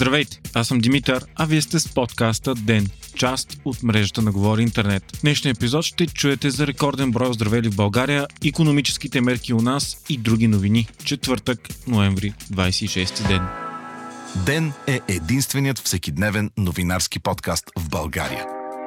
Здравейте, аз съм Димитър, а вие сте с подкаста ДЕН, част от мрежата на Говори Интернет. В днешния епизод ще чуете за рекорден брой оздравели в България, економическите мерки у нас и други новини. Четвъртък, ноември, 26 ден. Ден е единственият всекидневен новинарски подкаст в България.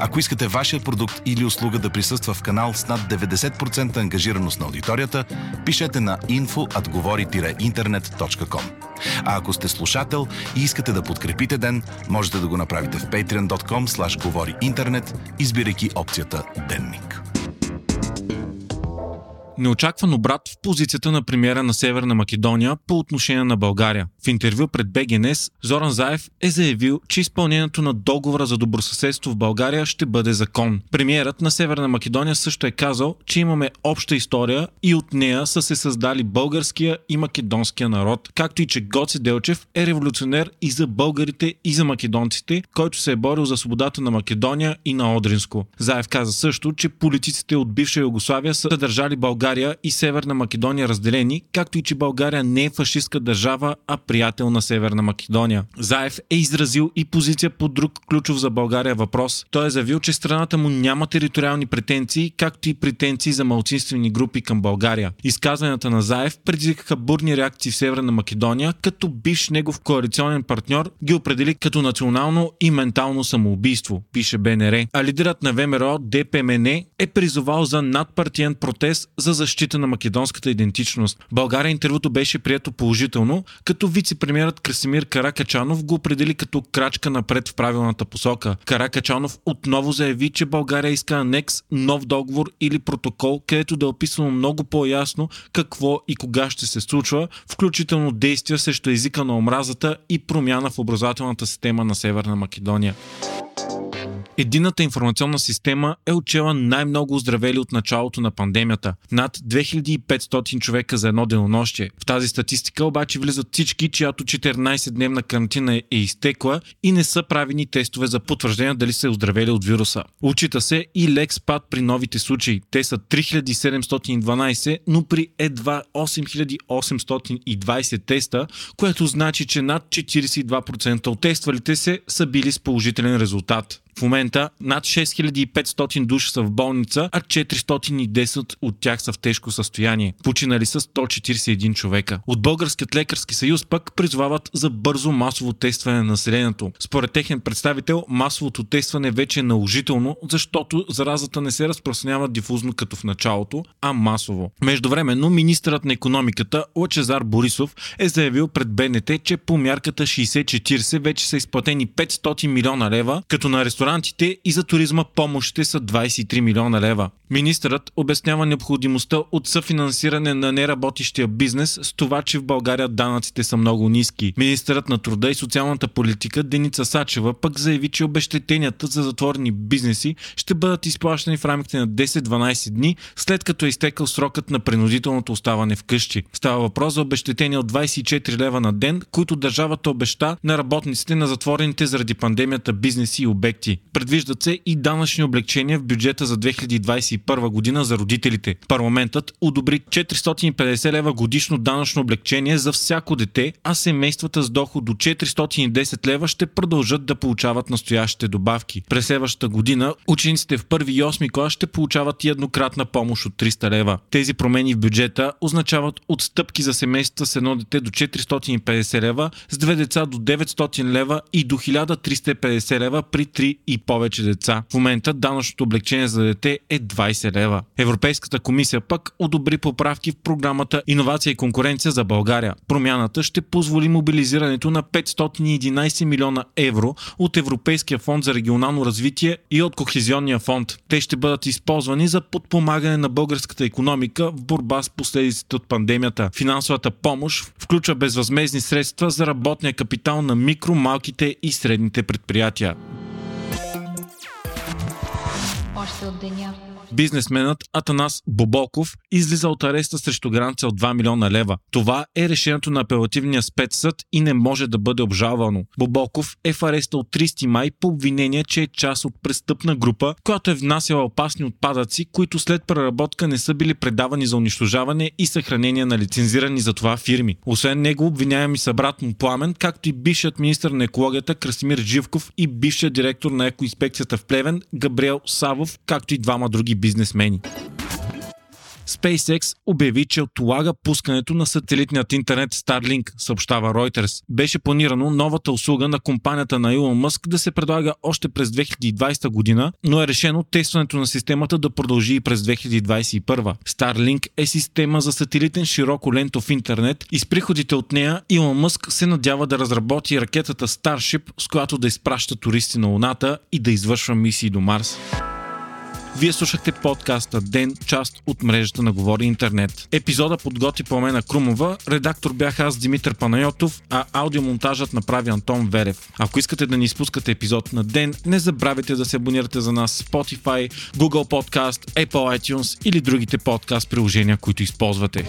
Ако искате вашия продукт или услуга да присъства в канал с над 90% ангажираност на аудиторията, пишете на info.atgovori-internet.com. А ако сте слушател и искате да подкрепите ден, можете да го направите в patreon.com говори интернет, избирайки опцията Денник. Неочакван обрат в позицията на премиера на Северна Македония по отношение на България. В интервю пред БГНС Зоран Заев е заявил, че изпълнението на договора за добросъседство в България ще бъде закон. Премиерът на Северна Македония също е казал, че имаме обща история и от нея са се създали българския и македонския народ, както и че Гоце Делчев е революционер и за българите и за македонците, който се е борил за свободата на Македония и на Одринско. Заев каза също, че политиците от бивша Югославия са държали България България и Северна Македония разделени, както и че България не е фашистска държава, а приятел на Северна Македония. Заев е изразил и позиция по друг ключов за България въпрос. Той е заявил, че страната му няма териториални претенции, както и претенции за малцинствени групи към България. Изказванията на Заев предизвикаха бурни реакции в Северна Македония, като бивш негов коалиционен партньор ги определи като национално и ментално самоубийство, пише БНР. А лидерът на ВМРО ДПМН е призовал за надпартиен протест за защита на македонската идентичност. България интервюто беше прието положително, като вице-премьерът Красимир Каракачанов го определи като крачка напред в правилната посока. Каракачанов отново заяви, че България иска анекс, нов договор или протокол, където да е описано много по-ясно какво и кога ще се случва, включително действия срещу езика на омразата и промяна в образователната система на Северна Македония. Едината информационна система е отчела най-много оздравели от началото на пандемията – над 2500 човека за едно денонощие. В тази статистика обаче влизат всички, чиято 14-дневна карантина е изтекла и не са правени тестове за потвърждение дали са оздравели от вируса. Учита се и лек спад при новите случаи. Те са 3712, но при едва 8820 теста, което значи, че над 42% от тествалите се са били с положителен резултат. В момента над 6500 души са в болница, а 410 от тях са в тежко състояние. Починали са 141 човека. От Българският лекарски съюз пък призвават за бързо масово тестване на населението. Според техен представител, масовото тестване вече е наложително, защото заразата не се разпространява дифузно като в началото, а масово. Междувременно, министърът на економиката Лачезар Борисов е заявил пред БНТ, че по мярката 60-40 вече са изплатени 500 милиона лева, като на ресторан ресторантите и за туризма помощите са 23 милиона лева. Министърът обяснява необходимостта от съфинансиране на неработещия бизнес с това, че в България данъците са много ниски. Министърът на труда и социалната политика Деница Сачева пък заяви, че обещетенията за затворени бизнеси ще бъдат изплащани в рамките на 10-12 дни, след като е изтекал срокът на принудителното оставане в къщи. Става въпрос за обещетения от 24 лева на ден, които държавата обеща на работниците на затворените заради пандемията бизнеси и обекти. Предвиждат се и данъчни облегчения в бюджета за 2021 година за родителите. Парламентът одобри 450 лева годишно данъчно облегчение за всяко дете, а семействата с доход до 410 лева ще продължат да получават настоящите добавки. През следващата година учениците в първи и 8 клас ще получават и еднократна помощ от 300 лева. Тези промени в бюджета означават отстъпки за семейства с едно дете до 450 лева, с две деца до 900 лева и до 1350 лева при 3 и повече деца. В момента данъчното облегчение за дете е 20 лева. Европейската комисия пък одобри поправки в програмата Иновация и конкуренция за България. Промяната ще позволи мобилизирането на 511 милиона евро от Европейския фонд за регионално развитие и от Кохезионния фонд. Те ще бъдат използвани за подпомагане на българската економика в борба с последиците от пандемията. Финансовата помощ включва безвъзмезни средства за работния капитал на микро, малките и средните предприятия. Важностите от деня. Бизнесменът Атанас Бобоков излиза от ареста срещу граница от 2 милиона лева. Това е решението на апелативния спецсъд и не може да бъде обжалвано. Бобоков е в ареста от 30 май по обвинение, че е част от престъпна група, която е внасяла опасни отпадъци, които след преработка не са били предавани за унищожаване и съхранение на лицензирани за това фирми. Освен него обвиняеми са брат му Пламен, както и бившият министр на екологията Красимир Живков и бившият директор на екоинспекцията в Плевен Габриел Савов, както и двама други бизнесмени. SpaceX обяви, че отлага пускането на сателитният интернет Starlink, съобщава Reuters. Беше планирано новата услуга на компанията на Илон Мъск да се предлага още през 2020 година, но е решено тестването на системата да продължи и през 2021. Starlink е система за сателитен широко лентов интернет и с приходите от нея Илон Мъск се надява да разработи ракетата Starship, с която да изпраща туристи на Луната и да извършва мисии до Марс. Вие слушахте подкаста Ден, част от мрежата на Говори Интернет. Епизода подготви Пламена Крумова, редактор бях аз Димитър Панайотов, а аудиомонтажът направи Антон Верев. Ако искате да ни изпускате епизод на ден, не забравяйте да се абонирате за нас Spotify, Google Podcast, Apple iTunes или другите подкаст приложения, които използвате.